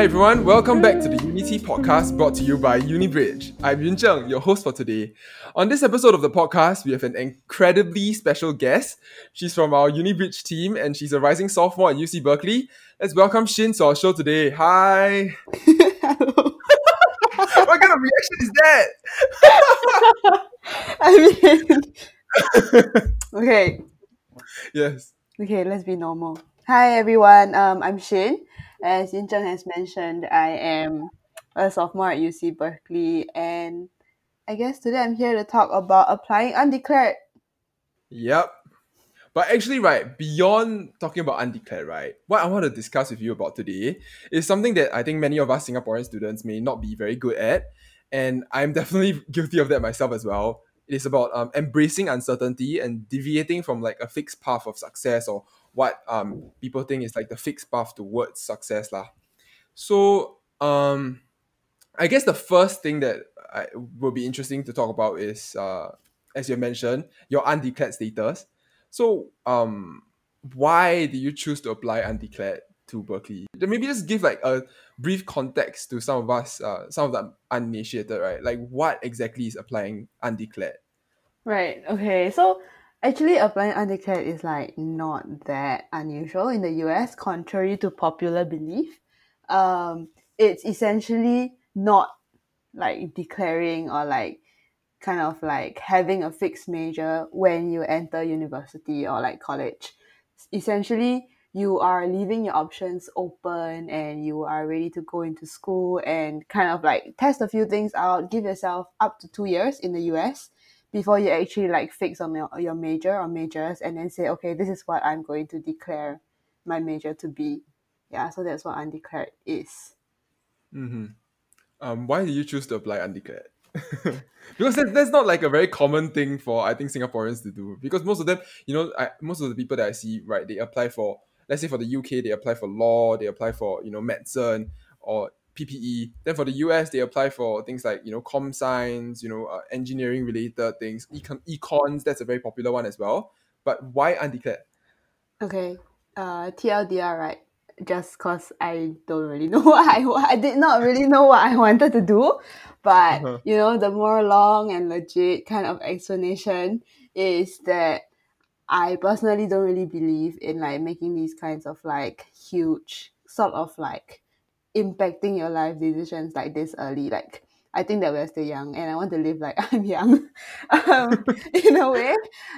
Hi everyone, welcome back to the Unity podcast brought to you by Unibridge. I'm Yun Zheng, your host for today. On this episode of the podcast, we have an incredibly special guest. She's from our Unibridge team and she's a rising sophomore at UC Berkeley. Let's welcome Shin to our show today. Hi. Hello. what kind of reaction is that? I mean, okay, yes. okay, let's be normal. Hi everyone, um, I'm Shin. As Yin Zheng has mentioned, I am a sophomore at UC Berkeley, and I guess today I'm here to talk about applying undeclared. Yep. But actually, right, beyond talking about undeclared, right, what I want to discuss with you about today is something that I think many of us Singaporean students may not be very good at. And I'm definitely guilty of that myself as well. It is about um, embracing uncertainty and deviating from like a fixed path of success or what um, people think is like the fixed path towards success. Lah. So um, I guess the first thing that I, will be interesting to talk about is, uh, as you mentioned, your undeclared status. So, um, why did you choose to apply undeclared to Berkeley? Maybe just give like a brief context to some of us, uh, some of the uninitiated, right? Like, what exactly is applying undeclared? Right. Okay. So actually, applying undeclared is like not that unusual in the US, contrary to popular belief. Um, it's essentially not like declaring or like kind of like having a fixed major when you enter university or like college. Essentially, you are leaving your options open and you are ready to go into school and kind of like test a few things out, give yourself up to two years in the US before you actually like fix on your, your major or majors and then say, okay, this is what I'm going to declare my major to be. Yeah, so that's what undeclared is. Mm-hmm. Um, why did you choose to apply undeclared? because that, that's not like a very common thing for I think Singaporeans to do. Because most of them, you know, I, most of the people that I see, right, they apply for, let's say for the UK, they apply for law, they apply for you know medicine or PPE. Then for the US, they apply for things like you know com science, you know, uh, engineering related things, econ econs. That's a very popular one as well. But why undeclared? Okay, uh, TLDR, right? Just cause I don't really know what I I did not really know what I wanted to do, but Uh-huh. you know the more long and legit kind of explanation is that I personally don't really believe in like making these kinds of like huge sort of like impacting your life decisions like this early. Like I think that we're still young and I want to live like I'm young um, in a way.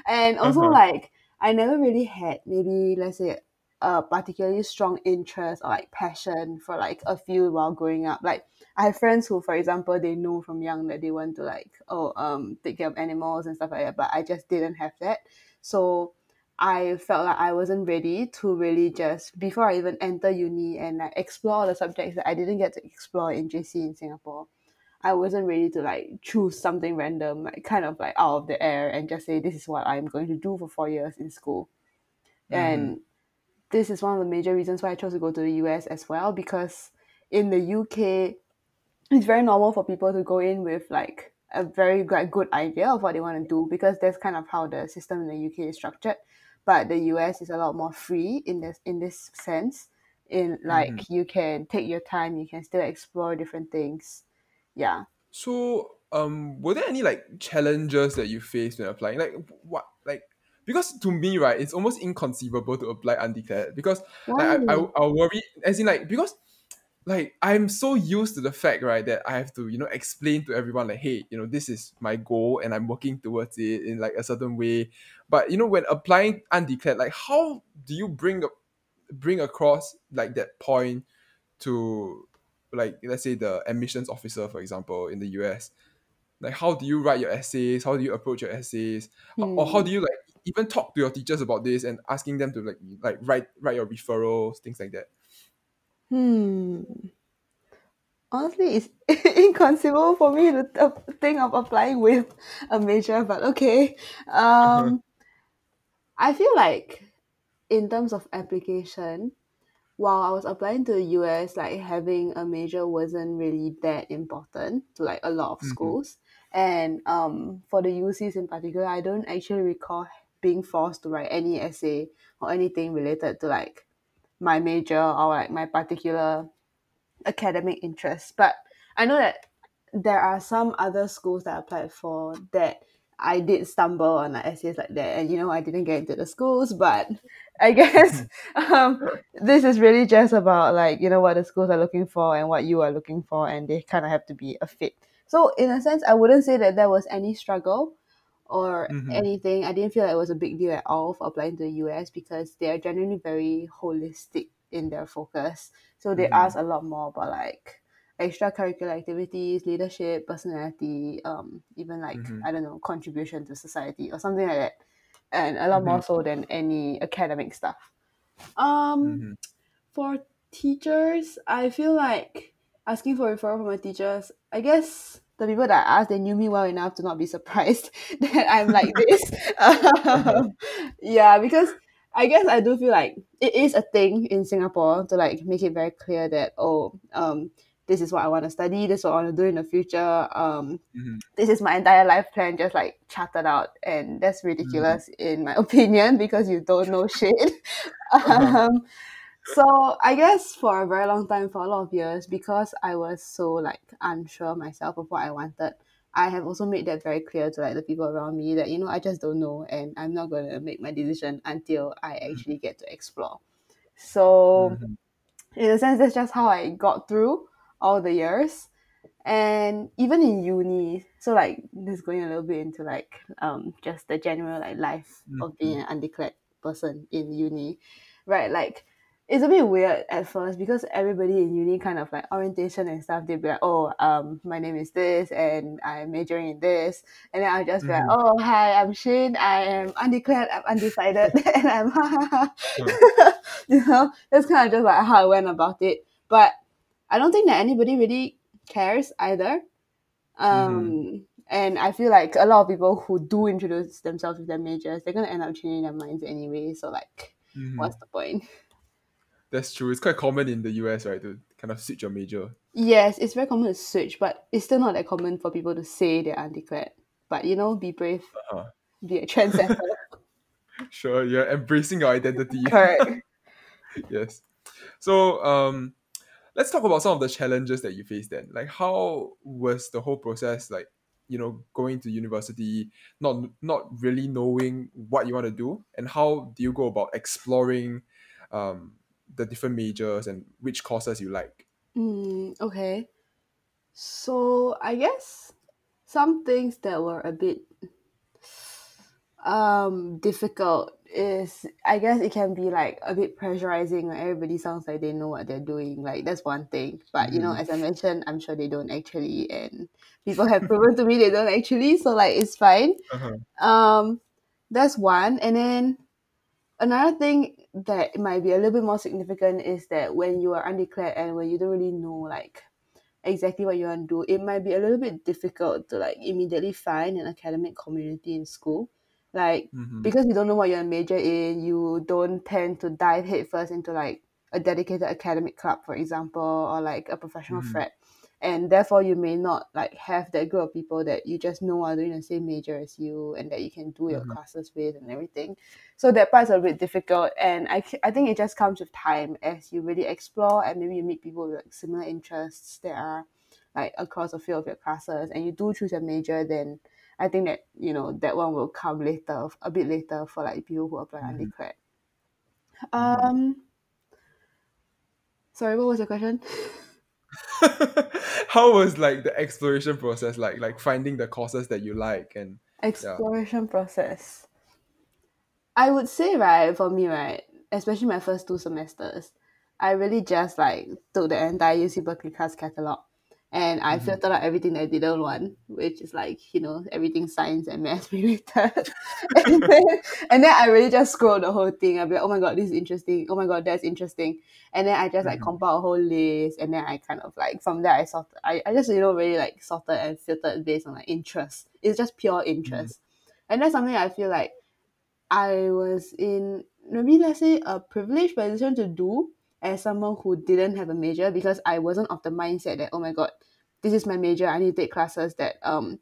And also Uh-huh. like I never really had maybe let's say a particularly strong interest or like passion for like a field while growing up. Like I have friends who, for example, they know from young that they want to like oh um take care of animals and stuff like that, but I just didn't have that. So I felt like I wasn't ready to really just before I even enter uni and like explore all the subjects that I didn't get to explore in JC in Singapore. I wasn't ready to like choose something random, like kind of like out of the air and just say this is what I'm going to do for four years in school. Mm-hmm. And this is one of the major reasons why I chose to go to the US as well because in the UK it's very normal for people to go in with like a very like, good idea of what they want to do because that's kind of how the system in the UK is structured. But the US is a lot more free in this in this sense. In like you can take your time, you can still explore different things. Yeah. So, um, were there any like challenges that you faced when applying? Like what, like because to me, right, it's almost inconceivable to apply undeclared because like I, I? I worry as in like because like I'm so used to the fact, right, that I have to you know explain to everyone like, hey, you know, this is my goal and I'm working towards it in like a certain way. But you know, when applying undeclared, like how do you bring up bring across like that point to like let's say the admissions officer for example in the US like how do you write your essays how do you approach your essays Ho- or how Hmm. do you like even talk to your teachers about this and asking them to like like write write your referrals things like that Hmm. Honestly, it's inconceivable for me to uh, think of applying with a major, but okay. uh-huh. Um, I feel like in terms of application, while I was applying to the US, like having a major wasn't really that important to like a lot of Mhm. schools. And um, for the UCs in particular, I don't actually recall being forced to write any essay or anything related to like my major or like my particular academic interest. But I know that there are some other schools that I applied for that I did stumble on like essays like that, and you know I didn't get into the schools, but I guess um, this is really just about like you know what the schools are looking for and what you are looking for, and they kind of have to be a fit. So in a sense, I wouldn't say that there was any struggle or Mhm. anything. I didn't feel like it was a big deal at all for applying to the US because they are generally very holistic in their focus. So they Mhm. ask a lot more about like extracurricular activities, leadership, personality, um, even like Mhm. I don't know, contribution to society or something like that. And a lot more so than any academic stuff. Um Mhm. for teachers, I feel like asking for referral from my teachers, I guess the people that I asked, they knew me well enough to not be surprised that I'm like this. Um, yeah, because I guess I do feel like it is a thing in Singapore to like make it very clear that, oh, um, this is what I want to study, this is what I want to do in the future. Um, Mhm. this is my entire life plan just like charted out and that's ridiculous in my opinion because you don't know shit Uh-huh. um, so i guess for a very long time for a lot of years because i was so like unsure myself of what i wanted i have also made that very clear to like the people around me that you know i just don't know and i'm not going to make my decision until i actually get to explore. So Mhm. in a sense that's just how i got through all the years. And even in uni so like this going a little bit into like um just the general like life of being an undeclared person in uni right? Like it's a bit weird at first because everybody in uni kind of like orientation and stuff they'd be like oh um my name is this and i'm majoring in this. And then i'll just be like Mhm. oh hi i'm Shin. I am undeclared i'm undecided. And i'm you know that's kind of just like how i went about it. But i don't think that anybody really cares either. Um and i feel like a lot of people who do introduce themselves with their majors they're gonna end up changing their minds anyway. So like Mhm. what's the point That's true. It's quite common in the US, right, to kind of switch your major. yes it's very common to switch but it's still not that common for people to say they're undeclared but you know be brave Uh-huh. be a trendsetter Sure, you're embracing your identity. correct yes. So, um, let's talk about some of the challenges that you faced then. Like, how was the whole process like? You know, going to university, not not really knowing what you want to do, and how do you go about exploring um, the different majors and which courses you like? Mm, okay. So I guess some things that were a bit um difficult is I guess it can be like a bit pressurizing when everybody sounds like they know what they're doing. Like that's one thing. But you know, Mhm. as I mentioned, I'm sure they don't actually and people have proven to me they don't actually, so like it's fine. Uh-huh. Um that's one. And then another thing that might be a little bit more significant is that when you are undeclared and when you don't really know like exactly what you want to do, it might be a little bit difficult to like immediately find an academic community in school. Like Mhm. because you don't know what you're major in, you don't tend to dive headfirst into like a dedicated academic club, for example, or like a professional Mhm. frat. And therefore you may not like have that group of people that you just know are doing the same major as you and that you can do your Mhm. classes with and everything. So that part's a bit difficult and I, I think it just comes with time as you really explore and maybe you meet people with like similar interests that are like across a few of your classes and you do choose a major then I think that you know that one will come later a bit later for like people who apply Mhm. undeclared. Mhm. Um sorry what was your question? how was like the exploration process? Like like finding the courses that you like and Exploration process. I would say right for me right, especially my first two semesters, I really just like took the entire UC Berkeley class catalog and I Mhm. filtered out everything that I didn't want, which is like, you know, everything science and math related. and, then, and then I really just scroll the whole thing. I'll be like, oh my god, this is interesting. Oh my god, that's interesting. And then I just like Mhm. compile a whole list and then I kind of like from there I sorted I, I just you know really like sorted and filtered based on like interest. It's just pure interest. And that's something I feel like I was in maybe let's say a privileged position to do as someone who didn't have a major because I wasn't of the mindset that oh my god this is my major I need to take classes that um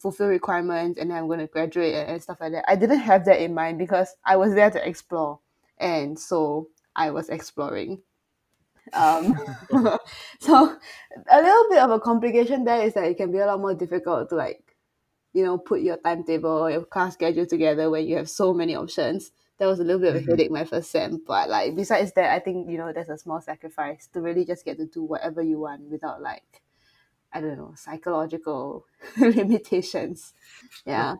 fulfill requirements and then I'm going to graduate and, and stuff like that I didn't have that in mind because I was there to explore and so I was exploring Um, so a little bit of a complication there is that it can be a lot more difficult to like, you know, put your timetable your class schedule together when you have so many options. That was a little bit of a Mhm. headache my first sem, but like besides that, I think you know there's a small sacrifice to really just get to do whatever you want without like, I don't know, psychological limitations. Yeah.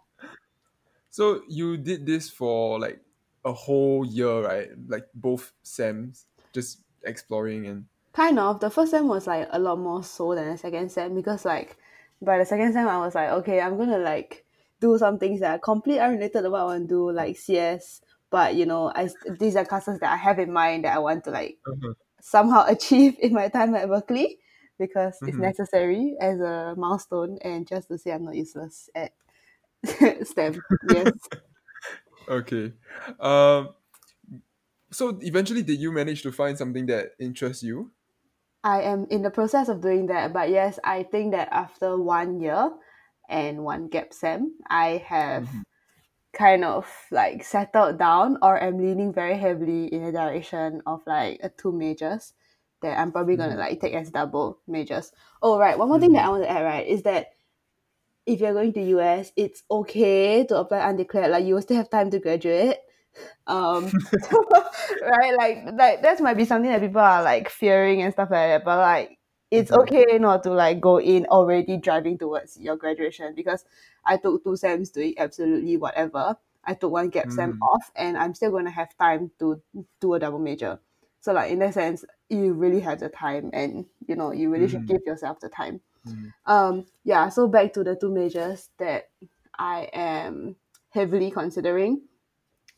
So you did this for like a whole year, right? Like both SEMs, just exploring and Kind of. The first sem was like a lot more so than the second sem because like by the second sem I was like, okay, I'm gonna like do some things that are completely unrelated to what I want to do, like CS. But you know, I these are classes that I have in mind that I want to like somehow achieve in my time at Berkeley because it's Mhm. necessary as a milestone and just to say I'm not useless at STEM. Yes. Okay. Um so eventually did you manage to find something that interests you? I am in the process of doing that, but yes, I think that after one year and one gap sem, I have Mhm. Kind of like settled down or I'm leaning very heavily in the direction of like a two majors that I'm probably gonna Mhm. like take as double majors. Oh right, one more thing that I want to add right is that if you're going to US, it's okay to apply undeclared. Like you will still have time to graduate. Um, right, like like that might be something that people are like fearing and stuff like that. But like it's Mhm. okay not to like go in already driving towards your graduation because I took two sems doing absolutely whatever. I took one gap sem Mm. off, and I'm still going to have time to do a double major. So like in that sense, you really have the time, and you know you really should Mhm. give yourself the time. Mhm. Um, yeah. So back to the two majors that I am heavily considering.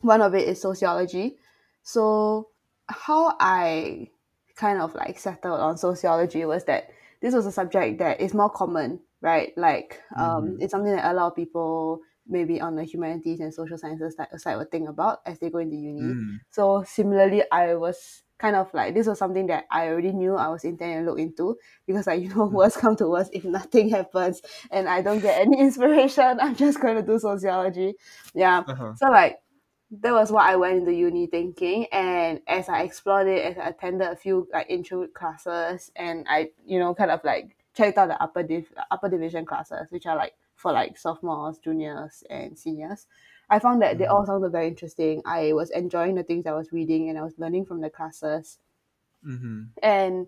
One of it is sociology. So how I kind of like settled on sociology was that this was a subject that is more common, right? Like um, Mhm. it's something that a lot of people maybe on the humanities and social sciences side, side will think about as they go into uni. Mm. So similarly, I was kind of like this was something that I already knew I was intending to look into because like you know worst come to worst if nothing happens and I don't get any inspiration, I'm just going to do sociology. Yeah. Uh-huh. So like that was what I went into uni thinking and as I explored it, as I attended a few like intro classes and I, you know, kind of like checked out the upper div upper division classes, which are like for like sophomores, juniors and seniors. I found that they Mhm. all sounded very interesting. I was enjoying the things I was reading and I was learning from the classes Mhm. and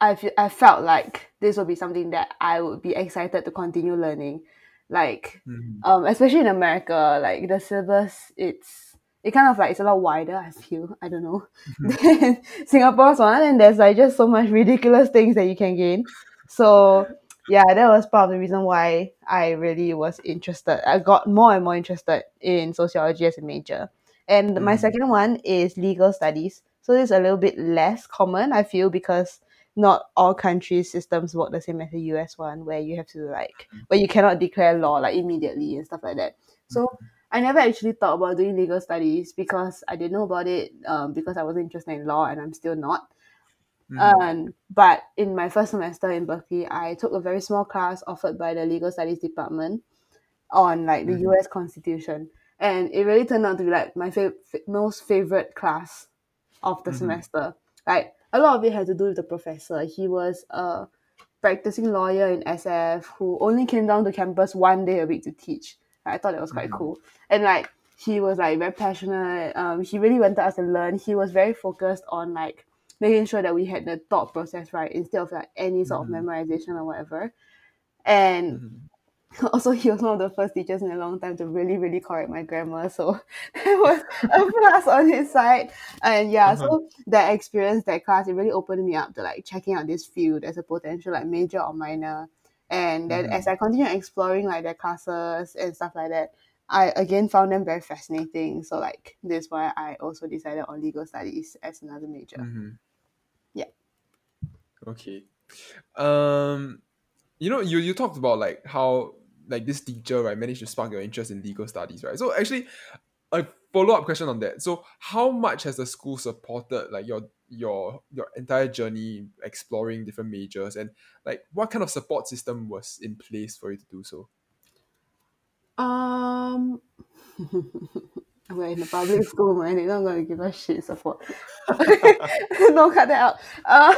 I fe- I felt like this would be something that I would be excited to continue learning. Like Mhm. um especially in America, like the syllabus it's it kind of like it's a lot wider, I feel. I don't know. than Singapore's one and there's like just so much ridiculous things that you can gain. So yeah, that was part of the reason why I really was interested. I got more and more interested in sociology as a major. And my Mhm. second one is legal studies. So this is a little bit less common, I feel, because not all countries' systems work the same as the US one, where you have to like where you cannot declare law like immediately and stuff like that. So I never actually thought about doing legal studies because I didn't know about it um, because I wasn't interested in law and I'm still not. Mhm. Um, but in my first semester in Berkeley, I took a very small class offered by the legal studies department on like the Mhm. U.S. Constitution, and it really turned out to be like my fav- fa- most favorite class of the Mhm. semester. Like a lot of it had to do with the professor. He was a practicing lawyer in SF who only came down to campus one day a week to teach. I thought it was quite Mhm. cool, and like he was like very passionate. Um, he really wanted us to learn. He was very focused on like making sure that we had the thought process right instead of like any sort of Mhm. memorization or whatever. And Mhm. also he was one of the first teachers in a long time to really really correct my grammar so that was a plus on his side and yeah so that experience that class it really opened me up to like checking out this field as a potential like major or minor and then Mhm. as i continued exploring like their classes and stuff like that i again found them very fascinating so like this is why i also decided on legal studies as another major Mhm. Yeah. Okay. Um, you know, you you talked about like how like this teacher right managed to spark your interest in legal studies, right? So actually, a follow up question on that. So how much has the school supported like your your your entire journey exploring different majors and like what kind of support system was in place for you to do so? um we're in a public school, man. They're not gonna give us shit support. no, cut that out. Uh,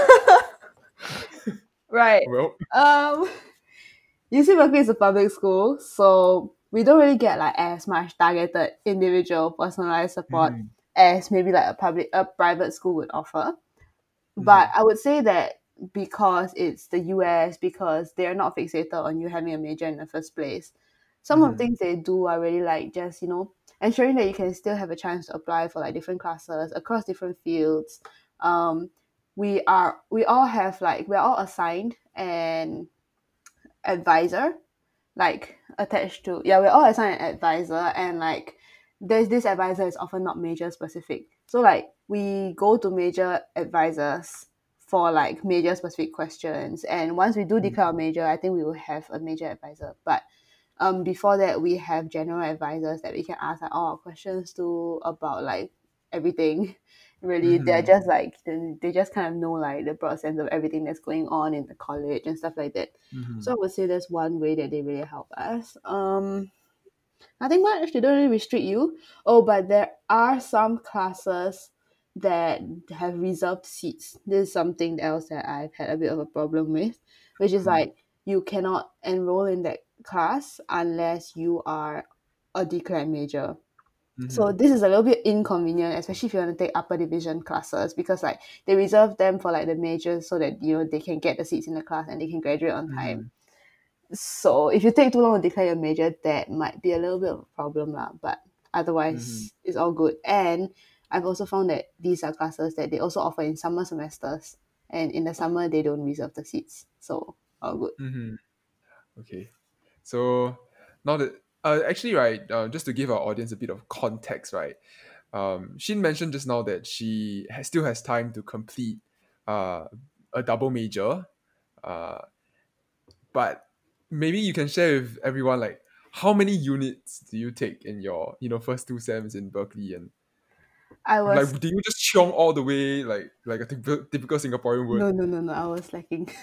right. Well, Um, UC Berkeley is a public school, so we don't really get like as much targeted individual personalized support mhm, as maybe like a public a private school would offer. But I would say that because it's the US, because they're not fixated on you having a major in the first place, some of Mhm. the things they do are really like just, you know, ensuring that you can still have a chance to apply for like different classes across different fields. Um, we are we all have like we're all assigned an advisor like attached to yeah we're all assigned an advisor and like there's this advisor is often not major specific. So like we go to major advisors for like major specific questions and once we do declare a major i think we will have a major advisor. But um before that we have general advisors that we can ask like all our questions to about like everything really they're Mhm. just like they just kind of know like the broad sense of everything that's going on in the college and stuff like that mhm. so I would say that's one way that they really help us. Um, nothing much. They don't really restrict you. Oh, but there are some classes that have reserved seats. This is something else that I've had a bit of a problem with, which is Mm. like you cannot enroll in that class unless you are a declared major. So Mhm. this is a little bit inconvenient, especially if you want to take upper division classes, because like they reserve them for like the majors so that you know they can get the seats in the class and they can graduate on time. So if you take too long to declare your major, that might be a little bit of a problem lah. But otherwise, Mhm. it's all good. And I've also found that these are classes that they also offer in summer semesters, and in the summer they don't reserve the seats. So all good. Mhm. Okay. So now that uh, actually right, uh, just to give our audience a bit of context, right? Um, Shin mentioned just now that she has, still has time to complete uh, a double major, uh, but maybe you can share with everyone like how many units do you take in your you know first two sems in Berkeley and I was like do you just chiong all the way like like a typical, typical Singaporean would? no no no no I was slacking.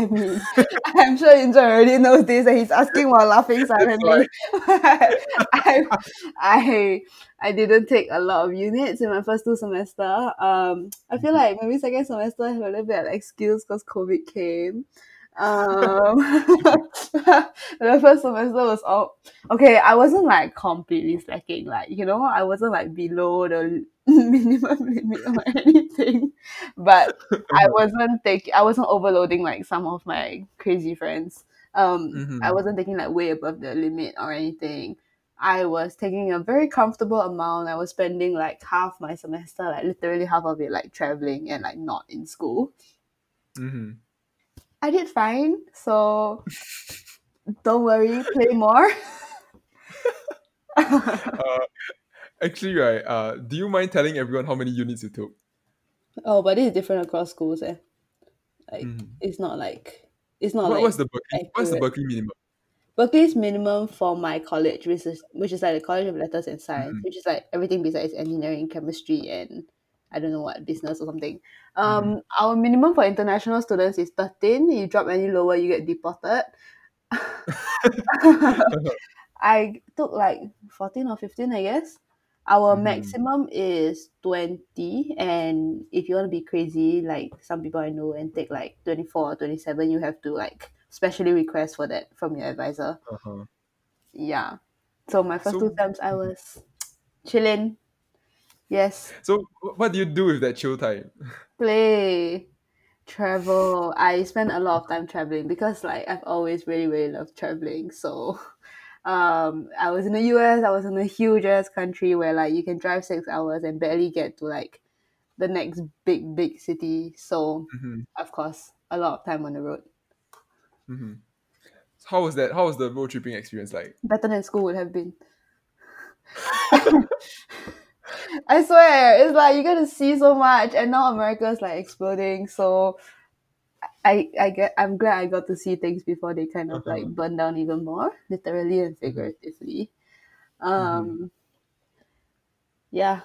I mean, I'm sure Inja already knows this, and he's asking while laughing silently. I, I, I didn't take a lot of units in my first two semester. Um, I feel like maybe second semester I have a little bit of excuse because COVID came. Um, the first semester was all okay. I wasn't like completely slacking, like you know, I wasn't like below the minimum limit or anything, but I wasn't taking, I wasn't overloading like some of my crazy friends. Um, Mhm. I wasn't taking like way above the limit or anything. I was taking a very comfortable amount. I was spending like half my semester, like literally half of it, like traveling and like not in school. Mm-hmm. I did fine, so don't worry, play more. Uh, actually, right. Uh, do you mind telling everyone how many units you took? oh, but it's different across schools, eh? Like Mhm. it's not like it's not What, like what's the Berkeley? What's the. Berkeley minimum? Berkeley's minimum for my college, which is which is like the College of Letters and Science, Mhm. which is like everything besides engineering, chemistry, and I don't know what business or something. Um, our minimum for international students is thirteen. You drop any lower, you get deported. I took like fourteen or fifteen, I guess. Our Mhm. maximum is twenty, and if you want to be crazy, like some people I know, and take like twenty four or twenty seven, you have to like specially request for that from your advisor. Uh-huh. Yeah. So my first So- two times I was chilling. Yes. So, what do you do with that chill time? Play. Travel. I spend a lot of time traveling because like I've always really, really loved traveling. So um I was in the US, I was in a huge ass country where like you can drive six hours and barely get to like the next big, big city. So Mhm. of course, a lot of time on the road. Mhm. How was that? How was the road tripping experience like? Better than school would have been. I swear, it's like you get to see so much, and now America's like exploding. So, I I get I'm glad I got to see things before they kind of like burn down even more, literally and figuratively. Um, yeah,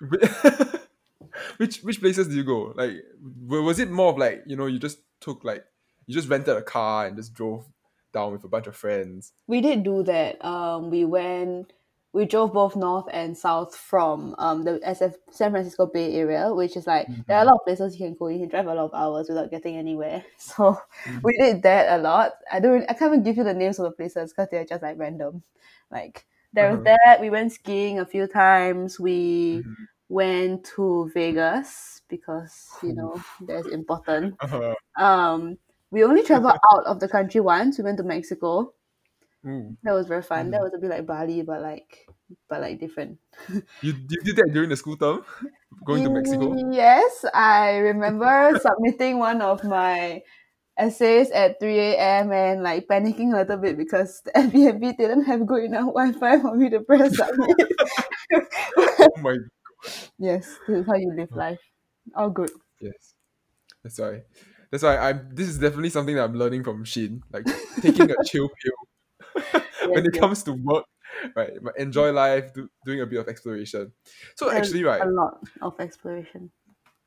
which which places do you go? Like, was it more of like you know you just took like you just rented a car and just drove down with a bunch of friends? we did do that. Um, we went we drove both north and south from um the SF San Francisco Bay Area, which is like there are a lot of places you can go. You can drive a lot of hours without getting anywhere. So we did that a lot. I don't I can't even give you the names of the places because they're just like random. Like there was Uh-huh. that. We went skiing a few times. We Mhm. went to Vegas because you know that's important. Uh-huh. Um, we only traveled out of the country once. We went to Mexico. Ooh. That was very fun. That Mhm. was a bit like Bali, but like but like different. You, you did that during the school term? Going to Mexico? Yes, I remember submitting one of my essays at 3 a.m. and like panicking a little bit because the Airbnb didn't have good enough Wi-Fi for me to press submit. Oh my yes, this is how you live life. All good. yes. That's why. That's why I'm this is definitely something that I'm learning from Shin. Like taking a chill pill when it comes to work. Right. But enjoy life, do, doing a bit of exploration. So actually right. a lot of exploration.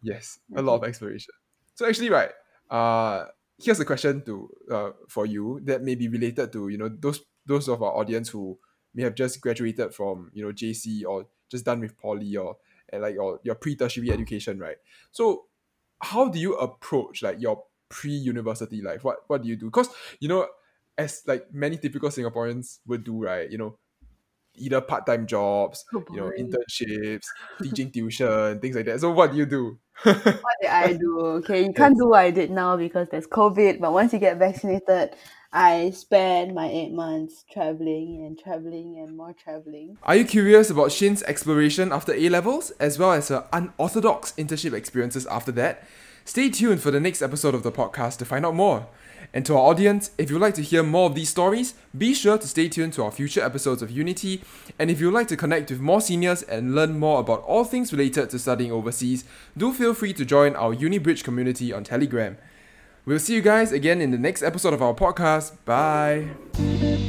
Yes, a lot of exploration. So actually, right, uh, here's a question to uh for you that may be related to you know those those of our audience who may have just graduated from you know JC or just done with poly or and like your your pre tertiary education, right? So how do you approach like your pre university life? What what do you do? Because you know, as like many typical Singaporeans would do, right? You know, either part time jobs, So you know, internships, teaching tuition, things like that. So what do you do? What did I do? Okay, you can't do what I did now because there's COVID. But once you get vaccinated, I spent my eight months traveling and traveling and more traveling. Are you curious about Shin's exploration after A levels, as well as her unorthodox internship experiences after that? Stay tuned for the next episode of the podcast to find out more. And to our audience, if you'd like to hear more of these stories, be sure to stay tuned to our future episodes of Unity. And if you'd like to connect with more seniors and learn more about all things related to studying overseas, do feel free to join our UniBridge community on Telegram. We'll see you guys again in the next episode of our podcast. Bye.